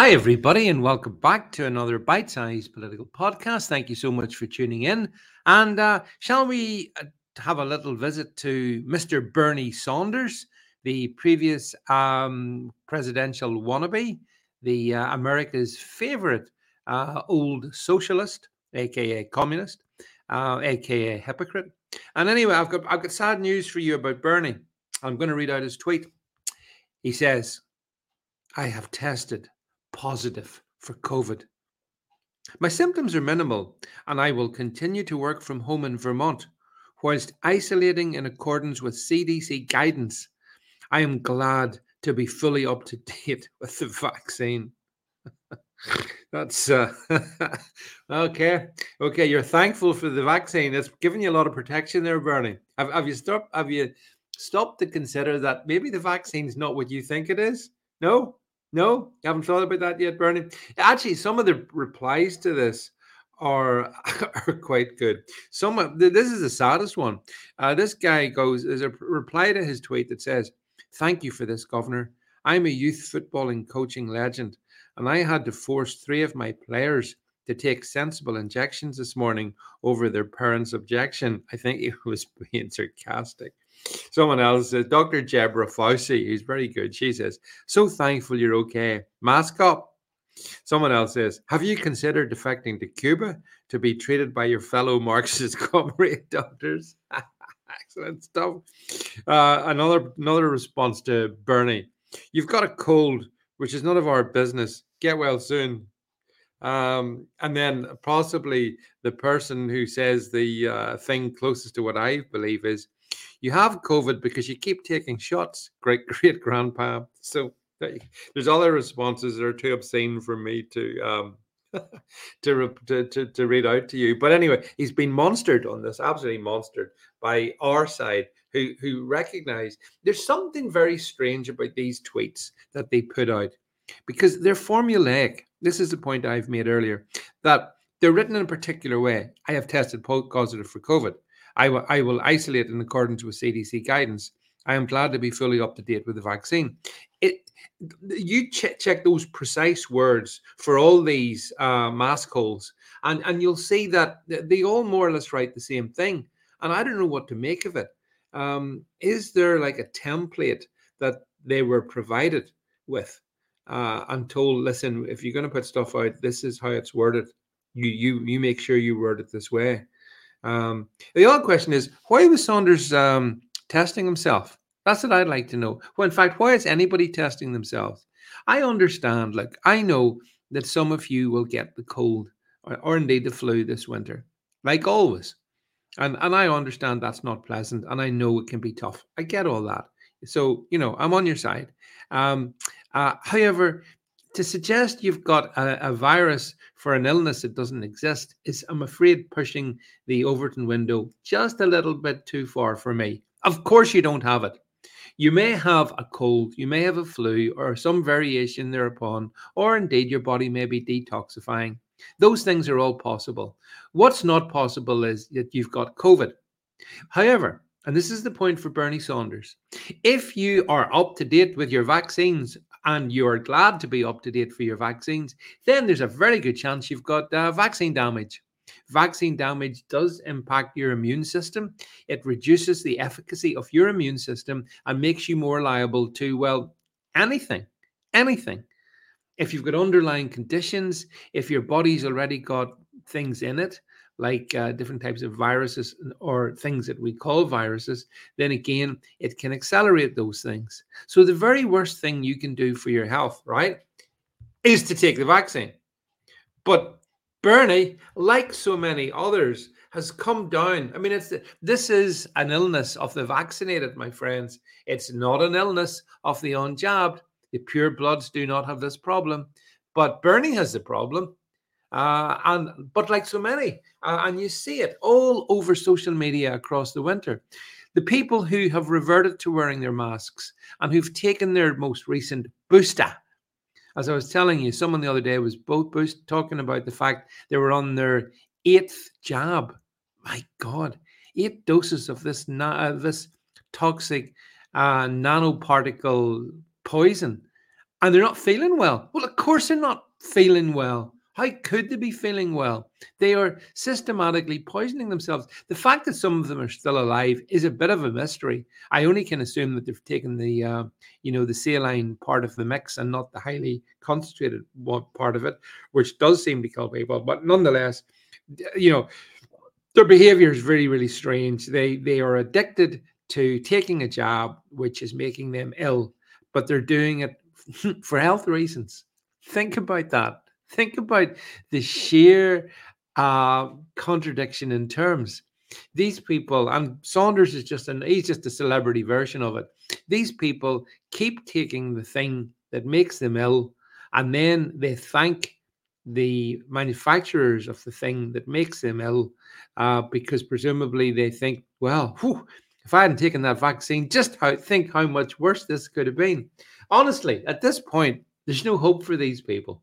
Hi, everybody, and welcome back to another bite sized political podcast. Thank you so much for tuning in. And uh, shall we uh, have a little visit to Mr. Bernie Sanders, the previous um, presidential wannabe, the uh, America's favorite uh, old socialist, aka communist, aka uh, hypocrite. And anyway, I've got I've got sad news for you about Bernie. I'm going to read out his tweet. He says, "I have tested." Positive for COVID. My symptoms are minimal, and I will continue to work from home in Vermont whilst isolating in accordance with CDC guidance. I am glad to be fully up to date with the vaccine. That's uh, okay. Okay, you're thankful for the vaccine. It's given you a lot of protection there, Bernie. Have, have you stopped? Have you stopped to consider that maybe the vaccine's not what you think it is? No. No, you haven't thought about that yet, Bernie. Actually, some of the replies to this are are quite good. Some this is the saddest one. Uh, this guy goes there's a reply to his tweet that says, "Thank you for this, Governor. I'm a youth footballing coaching legend, and I had to force three of my players." To take sensible injections this morning over their parents' objection. I think he was being sarcastic. Someone else says, Dr. Jebra Fauci, who's very good. She says, So thankful you're okay. Mask up. Someone else says, Have you considered defecting to Cuba to be treated by your fellow Marxist comrade doctors? Excellent stuff. Uh, another another response to Bernie. You've got a cold, which is none of our business. Get well soon. Um, and then possibly the person who says the uh, thing closest to what I believe is you have COVID because you keep taking shots, great great grandpa. So there's other responses that are too obscene for me to um, to, to, to to read out to you. But anyway, he's been monstered on this, absolutely monstered by our side, who who recognise there's something very strange about these tweets that they put out because they're formulaic. This is the point I've made earlier that they're written in a particular way. I have tested positive for COVID. I, w- I will isolate in accordance with CDC guidance. I am glad to be fully up to date with the vaccine. It, you ch- check those precise words for all these uh, mask holes, and, and you'll see that they all more or less write the same thing. And I don't know what to make of it. Um, is there like a template that they were provided with uh, and told, listen, if you're going to put stuff out, this is how it's worded. You you you make sure you word it this way. Um, the other question is why was Saunders um, testing himself? That's what I'd like to know. Well, in fact, why is anybody testing themselves? I understand, like, I know that some of you will get the cold or, or indeed the flu this winter, like always. And, and I understand that's not pleasant and I know it can be tough. I get all that. So, you know, I'm on your side. Um, uh, however, to suggest you've got a, a, virus for an illness that doesn't exist is, I'm afraid, pushing the Overton window just a little bit too far for me. Of course, you don't have it. You may have a cold, you may have a flu, or some variation thereupon, or indeed your body may be detoxifying. Those things are all possible. What's not possible is that you've got COVID. However, and this is the point for Bernie Sanders. If you are up to date with your vaccines and you're glad to be up to date for your vaccines, then there's a very good chance you've got uh, vaccine damage. Vaccine damage does impact your immune system. It reduces the efficacy of your immune system and makes you more liable to, well, anything, anything. If you've got underlying conditions, if your body's already got things in it, like uh, different types of viruses or things that we call viruses, then again, it can accelerate those things. So, the very worst thing you can do for your health, right, is to take the vaccine. But Bernie, like so many others, has come down. I mean, it's this is an illness of the vaccinated, my friends. It's not an illness of the unjabbed. The pure bloods do not have this problem, but Bernie has the problem. Uh, and but like so many, uh, and you see it all over social media across the winter. The people who have reverted to wearing their masks and who've taken their most recent booster, as I was telling you, someone the other day was both boost talking about the fact they were on their eighth jab. My God, eight doses of this na- uh, this toxic uh, nanoparticle poison and they're not feeling well. Well, of course they're not feeling well. How could they be feeling well? They are systematically poisoning themselves. The fact that some of them are still alive is a bit of a mystery. I only can assume that they've taken the, uh, you know, the saline part of the mix and not the highly concentrated part of it, which does seem to kill people. But nonetheless, you know, their behavior is really, really strange. They they are addicted to taking a job which is making them ill, but they're doing it for health reasons. Think about that. Think about the sheer uh, contradiction in terms. These people, and Saunders is just an he's just a celebrity version of it. These people keep taking the thing that makes them ill, and then they thank the manufacturers of the thing that makes them ill, uh, because presumably they think, well, whew, if I hadn't taken that vaccine, just how think how much worse this could have been. Honestly, at this point, there's no hope for these people.